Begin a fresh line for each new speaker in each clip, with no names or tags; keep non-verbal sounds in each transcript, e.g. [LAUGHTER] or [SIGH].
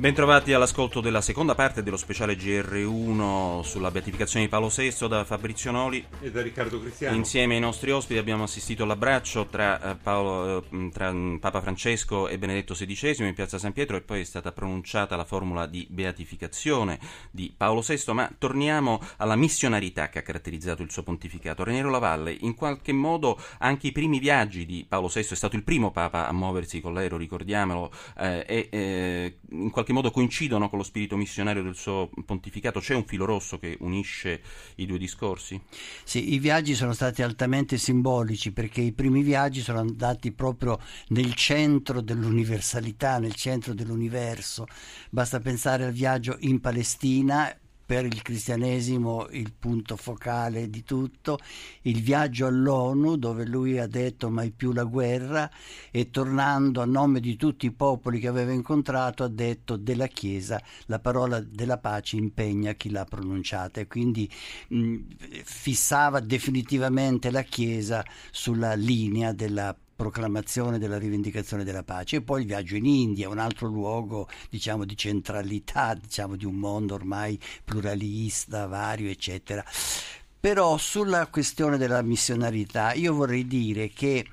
Bentrovati all'ascolto della seconda parte dello speciale GR1 sulla beatificazione di Paolo VI da Fabrizio Noli
e da Riccardo Cristiano.
Insieme ai nostri ospiti abbiamo assistito all'abbraccio tra, eh, Paolo, eh, tra mm, Papa Francesco e Benedetto XVI in piazza San Pietro e poi è stata pronunciata la formula di beatificazione di Paolo VI, ma torniamo alla missionarità che ha caratterizzato il suo pontificato. Raniero Lavalle, in qualche modo anche i primi viaggi di Paolo VI, è stato il primo Papa a muoversi con l'aereo, ricordiamolo, eh, e eh, in qualche qualche modo coincidono con lo spirito missionario del suo pontificato? C'è un filo rosso che unisce i due discorsi?
Sì, i viaggi sono stati altamente simbolici perché i primi viaggi sono andati proprio nel centro dell'universalità, nel centro dell'universo. Basta pensare al viaggio in Palestina per il cristianesimo il punto focale di tutto, il viaggio all'ONU dove lui ha detto mai più la guerra e tornando a nome di tutti i popoli che aveva incontrato ha detto della Chiesa la parola della pace impegna chi l'ha pronunciata. E quindi mh, fissava definitivamente la Chiesa sulla linea della proclamazione della rivendicazione della pace e poi il viaggio in India, un altro luogo diciamo, di centralità diciamo, di un mondo ormai pluralista, vario, eccetera. Però sulla questione della missionarità io vorrei dire che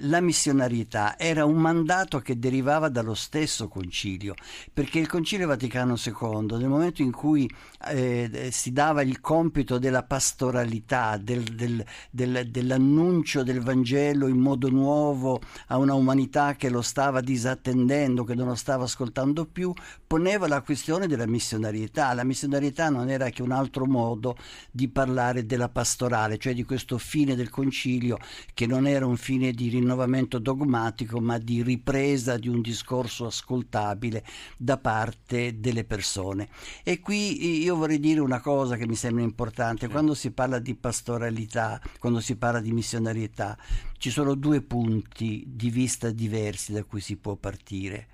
la missionarietà era un mandato che derivava dallo stesso concilio, perché il concilio Vaticano II, nel momento in cui eh, si dava il compito della pastoralità, del, del, del, dell'annuncio del Vangelo in modo nuovo a una umanità che lo stava disattendendo, che non lo stava ascoltando più, poneva la questione della missionarietà. La missionarietà non era che un altro modo di parlare della pastorale, cioè di questo fine del concilio che non era un fine di rinnovamento dogmatico, ma di ripresa di un discorso ascoltabile da parte delle persone. E qui io vorrei dire una cosa che mi sembra importante, quando si parla di pastoralità, quando si parla di missionarietà, ci sono due punti di vista diversi da cui si può partire.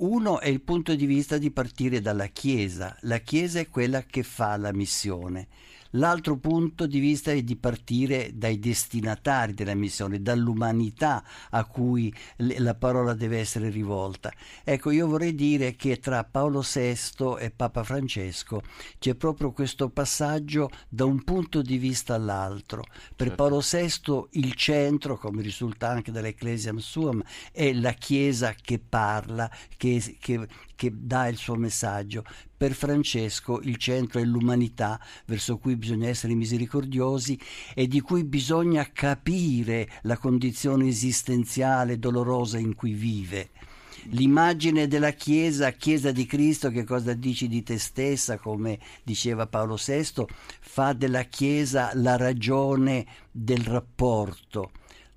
Uno è il punto di vista di partire dalla Chiesa. La Chiesa è quella che fa la missione. L'altro punto di vista è di partire dai destinatari della missione, dall'umanità a cui la parola deve essere rivolta. Ecco, io vorrei dire che tra Paolo VI e Papa Francesco c'è proprio questo passaggio da un punto di vista all'altro. Per certo. Paolo VI il centro, come risulta anche dall'Ecclesiam Suam, è la Chiesa che parla, che, che, che dà il suo messaggio. Per Francesco il centro è l'umanità verso cui bisogna essere misericordiosi e di cui bisogna capire la condizione esistenziale dolorosa in cui vive. L'immagine della Chiesa, Chiesa di Cristo, che cosa dici di te stessa, come diceva Paolo VI, fa della Chiesa la ragione del rapporto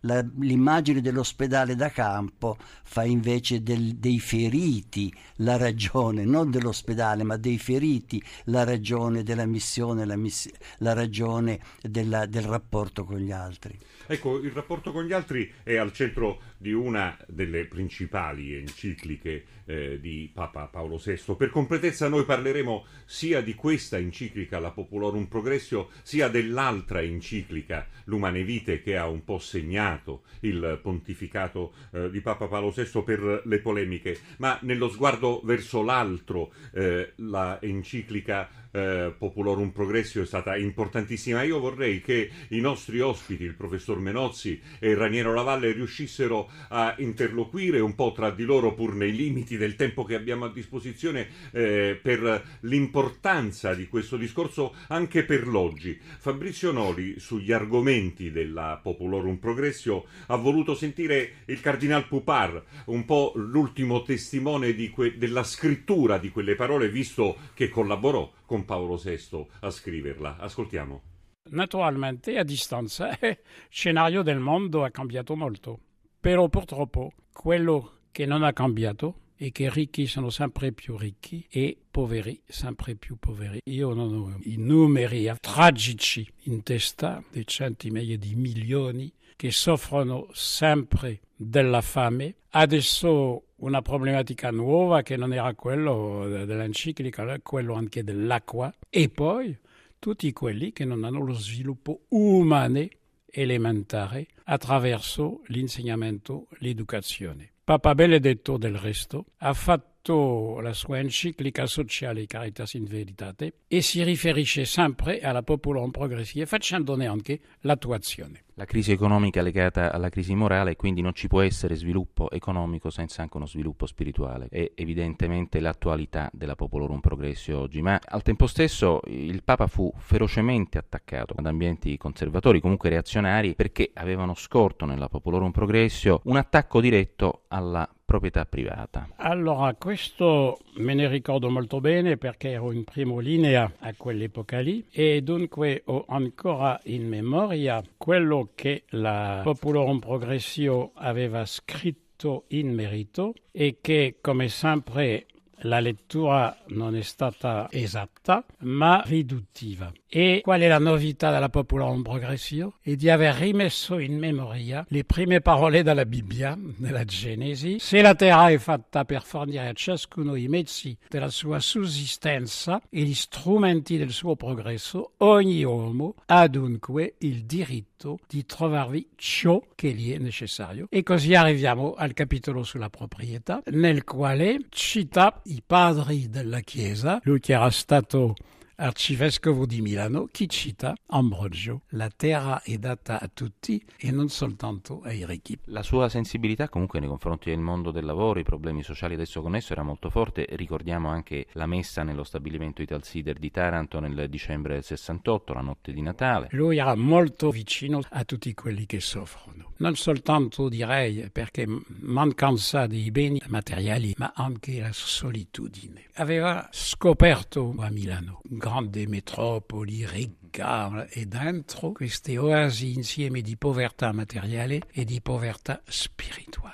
la, l'immagine dell'ospedale da campo fa invece del, dei feriti la ragione, non dell'ospedale, ma dei feriti la ragione della missione, la, miss- la ragione della, del rapporto con gli altri.
Ecco, il rapporto con gli altri è al centro di una delle principali encicliche eh, di Papa Paolo VI. Per completezza noi parleremo sia di questa enciclica, la Popolorum Progressio, sia dell'altra enciclica, L'Umane Vite, che ha un po' segnato il pontificato eh, di Papa Paolo VI per le polemiche, ma nello sguardo verso l'altro, eh, la enciclica eh, Popolorum Progressio è stata importantissima. Io vorrei che i nostri ospiti, il professor Menozzi e Raniero Lavalle, riuscissero a interloquire un po' tra di loro, pur nei limiti del tempo che abbiamo a disposizione, eh, per l'importanza di questo discorso anche per l'oggi. Fabrizio Noli, sugli argomenti della Popolorum Progressio, ha voluto sentire il Cardinal Pupar, un po' l'ultimo testimone que- della scrittura di quelle parole, visto che collaborò con Paolo VI a scriverla. Ascoltiamo.
Naturalmente a distanza [LAUGHS] il scenario del mondo ha cambiato molto, però purtroppo quello che non ha cambiato è che ricchi sono sempre più ricchi e poveri sempre più poveri. Io non ho i numeri tragici in testa di centinaia di milioni che soffrono sempre della fame. Adesso una problematica nuova che non era quello dell'enciclica, quello anche dell'acqua. E poi tutti quelli che non hanno lo sviluppo umano elementare attraverso l'insegnamento, l'educazione. Papa Benedetto del resto ha fatto fatto la sua enciclica sociale Caritas in Veritate e si riferisce sempre alla popolazione progressiva facendone anche l'attuazione.
La crisi economica è legata alla crisi morale quindi non ci può essere sviluppo economico senza anche uno sviluppo spirituale. È evidentemente l'attualità della Popolorum Progressio oggi, ma al tempo stesso il Papa fu ferocemente attaccato ad ambienti conservatori, comunque reazionari, perché avevano scorto nella Popolorum Progressio un attacco diretto alla proprietà privata.
Allora, questo me ne ricordo molto bene perché ero in prima linea a quell'epoca lì e dunque ho ancora in memoria quello che la Popolorum Progressio aveva scritto in merito e che come sempre la lettura non è stata esatta, ma riduttiva. E qual è la novità della Popolare Progressio? È di aver rimesso in memoria le prime parole della Bibbia, nella Genesi. Se la terra è fatta per fornire a ciascuno i mezzi della sua sussistenza e gli strumenti del suo progresso, ogni uomo ha dunque il diritto di trovarvi ciò che gli è necessario. E così arriviamo al capitolo sulla proprietà, nel quale cita i padri della Chiesa, lui che era stato arcivescovo di Milano, chi cita Ambrogio. La terra è data a tutti e non soltanto ai ricchi.
La sua sensibilità comunque nei confronti del mondo del lavoro, i problemi sociali adesso connesso era molto forte. Ricordiamo anche la messa nello stabilimento Ital Cider di Taranto nel dicembre del 68, la notte di Natale.
Lui era molto vicino a tutti quelli che soffrono. Non soltanto direi perché mancanza di beni materiali, ma anche la solitudine. Aveva scoperto a Milano grandi metropoli ricca e dentro queste oasi insieme di povertà materiale e di povertà spirituale.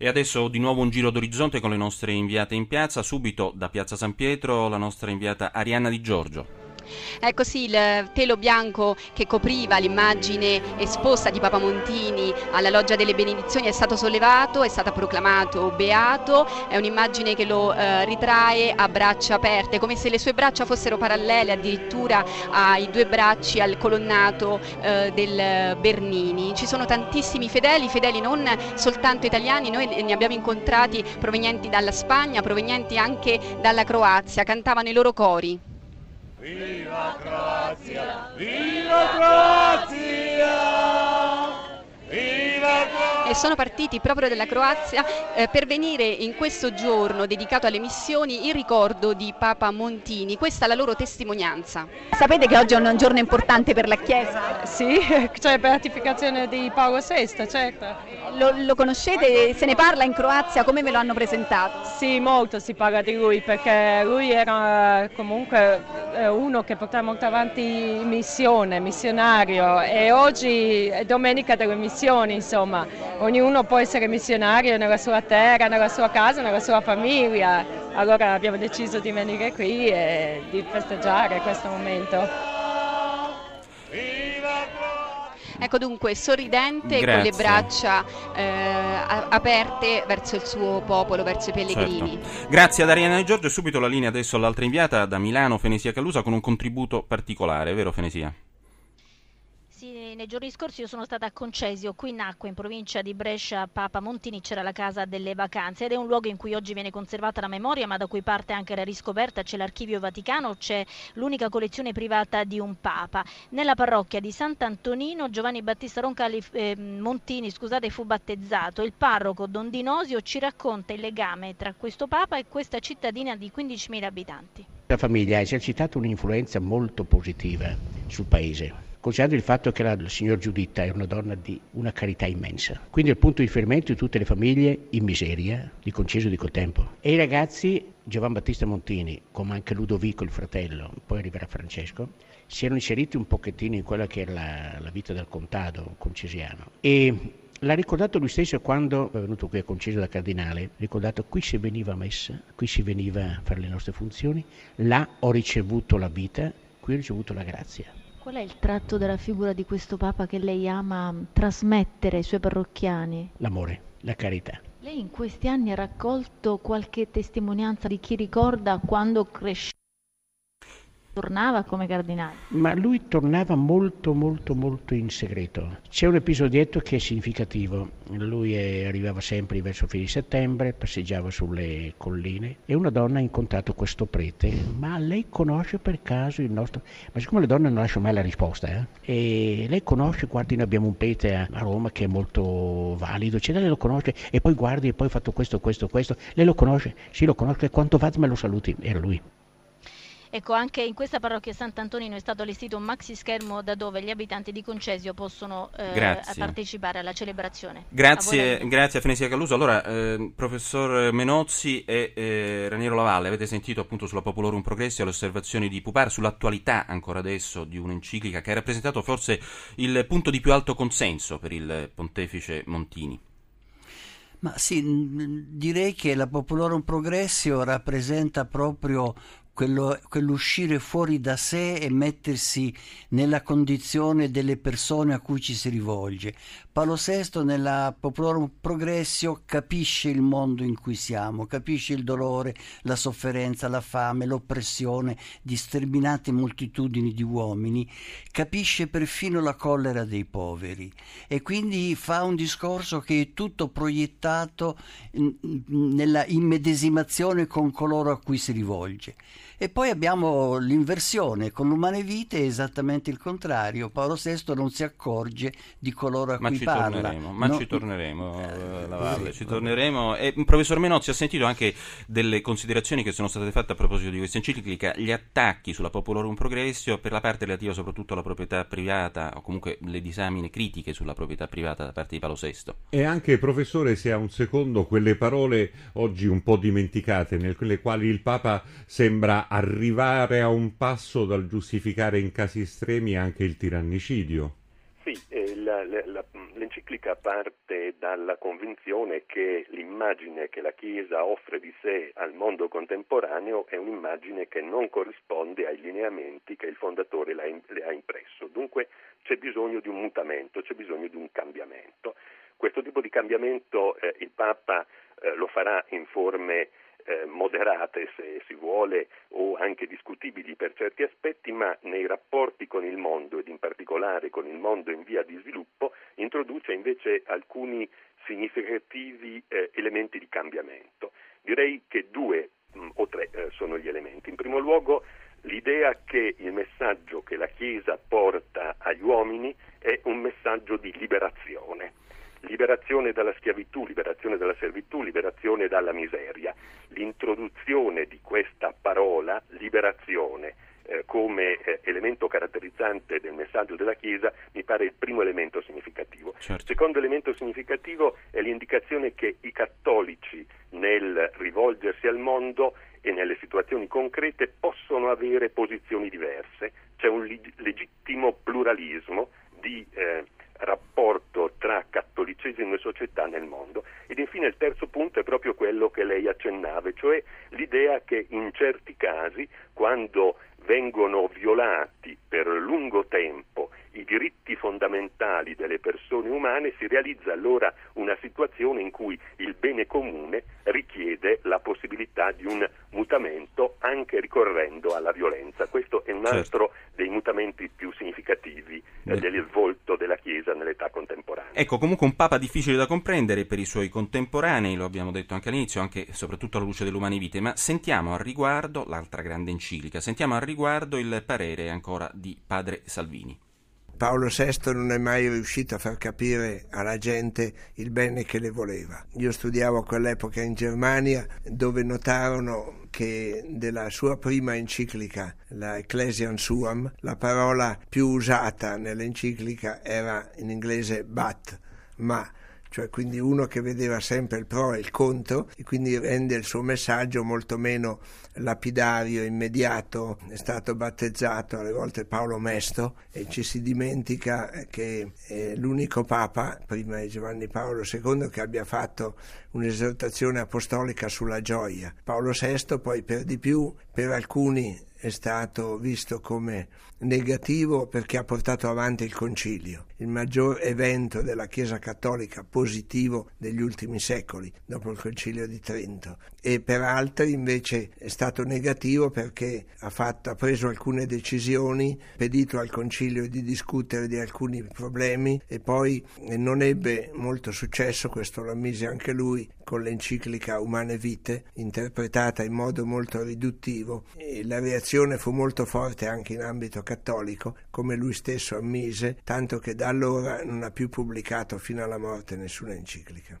E adesso di nuovo un giro d'orizzonte con le nostre inviate in piazza, subito da Piazza San Pietro la nostra inviata Arianna Di Giorgio.
Ecco sì, il telo bianco che copriva l'immagine esposta di Papa Montini alla loggia delle benedizioni è stato sollevato, è stato proclamato beato, è un'immagine che lo eh, ritrae a braccia aperte, come se le sue braccia fossero parallele addirittura ai due bracci al colonnato eh, del Bernini. Ci sono tantissimi fedeli, fedeli non soltanto italiani, noi ne abbiamo incontrati provenienti dalla Spagna, provenienti anche dalla Croazia, cantavano i loro cori.
Viva Croazia! Viva Croazia!
E sono partiti proprio dalla Croazia eh, per venire in questo giorno dedicato alle missioni in ricordo di Papa Montini. Questa è la loro testimonianza. Sapete che oggi è un giorno importante per la Chiesa?
Sì, [LAUGHS] c'è beatificazione di Paolo VI, certo.
Lo, lo, conoscete? Se ne parla in Croazia? Come ve lo hanno presentato?
Sì, molto si parla di lui perché lui era comunque eh, uno che portava molto avanti missione, missionario e oggi è domenica delle missioni, insomma, ognuno può essere missionario nella sua terra, nella sua casa, nella sua famiglia. Allora abbiamo deciso di venire qui e di festeggiare questo momento.
Ecco dunque, sorridente, Grazie. con le braccia eh, aperte verso il suo popolo, verso i pellegrini.
Certo. Grazie ad Ariana e Giorgio. Subito la linea adesso all'altra inviata da Milano, Fenesia Calusa, con un contributo particolare, vero Fenesia?
Nei giorni scorsi io sono stata a Concesio, qui nacque in provincia di Brescia Papa Montini, c'era la casa delle vacanze ed è un luogo in cui oggi viene conservata la memoria ma da cui parte anche la riscoperta, c'è l'archivio vaticano, c'è l'unica collezione privata di un Papa. Nella parrocchia di Sant'Antonino Giovanni Battista Roncalli eh, Montini scusate, fu battezzato, il parroco Don Dinosio ci racconta il legame tra questo Papa e questa cittadina di 15.000 abitanti.
La famiglia ha esercitato un'influenza molto positiva sul paese considerando il fatto che la, la signor Giuditta è una donna di una carità immensa, quindi il punto di riferimento di tutte le famiglie in miseria di Conceso di quel tempo. E i ragazzi, Giovan Battista Montini, come anche Ludovico il fratello, poi arriverà Francesco, si erano inseriti un pochettino in quella che era la, la vita del contado concesiano. E L'ha ricordato lui stesso quando è venuto qui a Conceso da Cardinale, ha ricordato qui si veniva a messa, qui si veniva a fare le nostre funzioni, là ho ricevuto la vita, qui ho ricevuto la grazia.
Qual è il tratto della figura di questo Papa che lei ama trasmettere ai suoi parrocchiani?
L'amore, la carità.
Lei in questi anni ha raccolto qualche testimonianza di chi ricorda quando cresceva tornava come cardinale?
Ma lui tornava molto molto molto in segreto. C'è un episodietto che è significativo. Lui arrivava sempre verso fine settembre, passeggiava sulle colline e una donna ha incontrato questo prete. Ma lei conosce per caso il nostro... Ma siccome le donne non lasciano mai la risposta, eh? E lei conosce, guardi, noi abbiamo un prete a Roma che è molto valido, cioè lei lo conosce e poi guardi e poi ha fatto questo, questo, questo. Lei lo conosce? Sì, lo conosco e quanto va me lo saluti? Era lui.
Ecco, anche in questa parrocchia Sant'Antonino è stato allestito un maxi schermo da dove gli abitanti di Concesio possono eh, partecipare alla celebrazione.
Grazie, a grazie a Fenesia Calluso. Allora, eh, professor Menozzi e eh, Raniero Lavalle, avete sentito appunto sulla Popolorum Progressi le osservazioni di Pupar sull'attualità ancora adesso di un'enciclica che ha rappresentato forse il punto di più alto consenso per il pontefice Montini.
Ma sì, direi che la Popolorum Progressio rappresenta proprio quello, quell'uscire fuori da sé e mettersi nella condizione delle persone a cui ci si rivolge. Paolo VI nella Popolorum Progressio capisce il mondo in cui siamo, capisce il dolore, la sofferenza, la fame, l'oppressione di sterminate moltitudini di uomini, capisce perfino la collera dei poveri e quindi fa un discorso che è tutto proiettato nella immedesimazione con coloro a cui si rivolge. E poi abbiamo l'inversione, con l'umane vite è esattamente il contrario. Paolo VI non si accorge di coloro a
ma
cui
parla.
Torneremo,
ma no. ci torneremo, eh, la Valle, ci torneremo. E, professor Menozzi ha sentito anche delle considerazioni che sono state fatte a proposito di questa enciclica, gli attacchi sulla Popolorum Progressio per la parte relativa soprattutto alla proprietà privata o comunque le disamine critiche sulla proprietà privata da parte di Paolo VI.
E anche, professore, se ha un secondo, quelle parole oggi un po' dimenticate, nelle quali il Papa sembra arrivare a un passo dal giustificare in casi estremi anche il tirannicidio.
Sì, eh, la, la, l'enciclica parte dalla convinzione che l'immagine che la Chiesa offre di sé al mondo contemporaneo è un'immagine che non corrisponde ai lineamenti che il fondatore le ha impresso. Dunque c'è bisogno di un mutamento, c'è bisogno di un cambiamento. Questo tipo di cambiamento eh, il Papa eh, lo farà in forme eh, moderate se si vuole o anche discutibili per certi aspetti, ma nei rapporti con il mondo ed in particolare con il mondo in via di sviluppo introduce invece alcuni significativi eh, elementi di cambiamento. Direi che due mh, mm, o tre eh, sono gli elementi. In primo luogo l'idea che il messaggio che la Chiesa porta agli uomini è un messaggio di liberazione liberazione dalla schiavitù, liberazione dalla servitù, liberazione dalla miseria. L'introduzione di questa parola, liberazione, eh, come eh, elemento caratterizzante del messaggio della Chiesa mi pare il primo elemento significativo.
Certo.
Il secondo elemento significativo è l'indicazione che i cattolici nel rivolgersi al mondo e nelle situazioni concrete possono avere posizioni diverse, c'è un legittimo pluralismo di eh, rapporto tra cattolicesimo e società nel mondo. Ed infine il terzo punto è proprio quello che lei accennava, cioè l'idea che in certi casi, quando vengono violati per lungo tempo i diritti fondamentali delle persone umane, si realizza allora una situazione in cui il bene comune richiede la possibilità di un mutamento anche ricorrendo alla violenza. Questo è un
certo.
altro dei mutamenti più significativi eh, del volto della Chiesa nell'età contemporanea.
Ecco, comunque un Papa difficile da comprendere per i suoi contemporanei, lo abbiamo detto anche all'inizio, anche e soprattutto alla luce dell'umane vite, ma sentiamo al riguardo l'altra grande enciclica, sentiamo al riguardo il parere ancora di padre Salvini.
Paolo VI non è mai riuscito a far capire alla gente il bene che le voleva. Io studiavo a quell'epoca in Germania dove notarono che della sua prima enciclica, la Ecclesiam Suam, la parola più usata nell'enciclica era in inglese but, ma cioè quindi uno che vedeva sempre il pro e il contro e quindi rende il suo messaggio molto meno lapidario, immediato, è stato battezzato alle volte Paolo Mesto e ci si dimentica che è l'unico Papa, prima di Giovanni Paolo II, che abbia fatto un'esortazione apostolica sulla gioia. Paolo VI poi per di più per alcuni è stato visto come negativo perché ha portato avanti il concilio, il maggior evento della Chiesa cattolica positivo degli ultimi secoli, dopo il concilio di Trento, e per altri invece è stato negativo perché ha, fatto, ha preso alcune decisioni, pedito al concilio di discutere di alcuni problemi e poi non ebbe molto successo, questo lo ammise anche lui, con l'enciclica Umane Vite, interpretata in modo molto riduttivo. E la reazione fu molto forte anche in ambito cattolico, come lui stesso ammise, tanto che da allora non ha più pubblicato fino alla morte nessuna enciclica.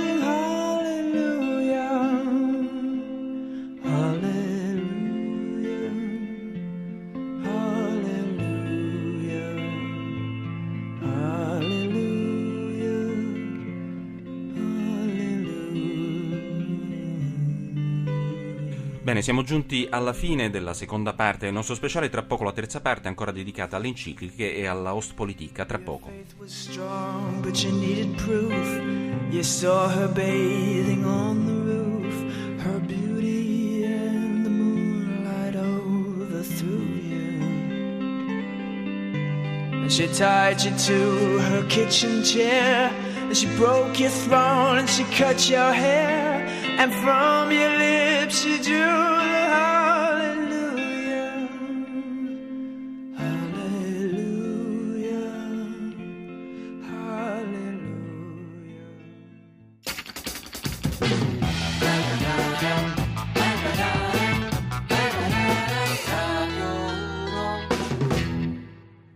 Bene, siamo giunti alla fine della seconda parte del nostro speciale, tra poco la terza parte ancora dedicata alle encicliche e alla Ostpolitica, tra poco.
she tied you to her kitchen chair, and she broke your throne, and she cut your hair, and from your lips She do.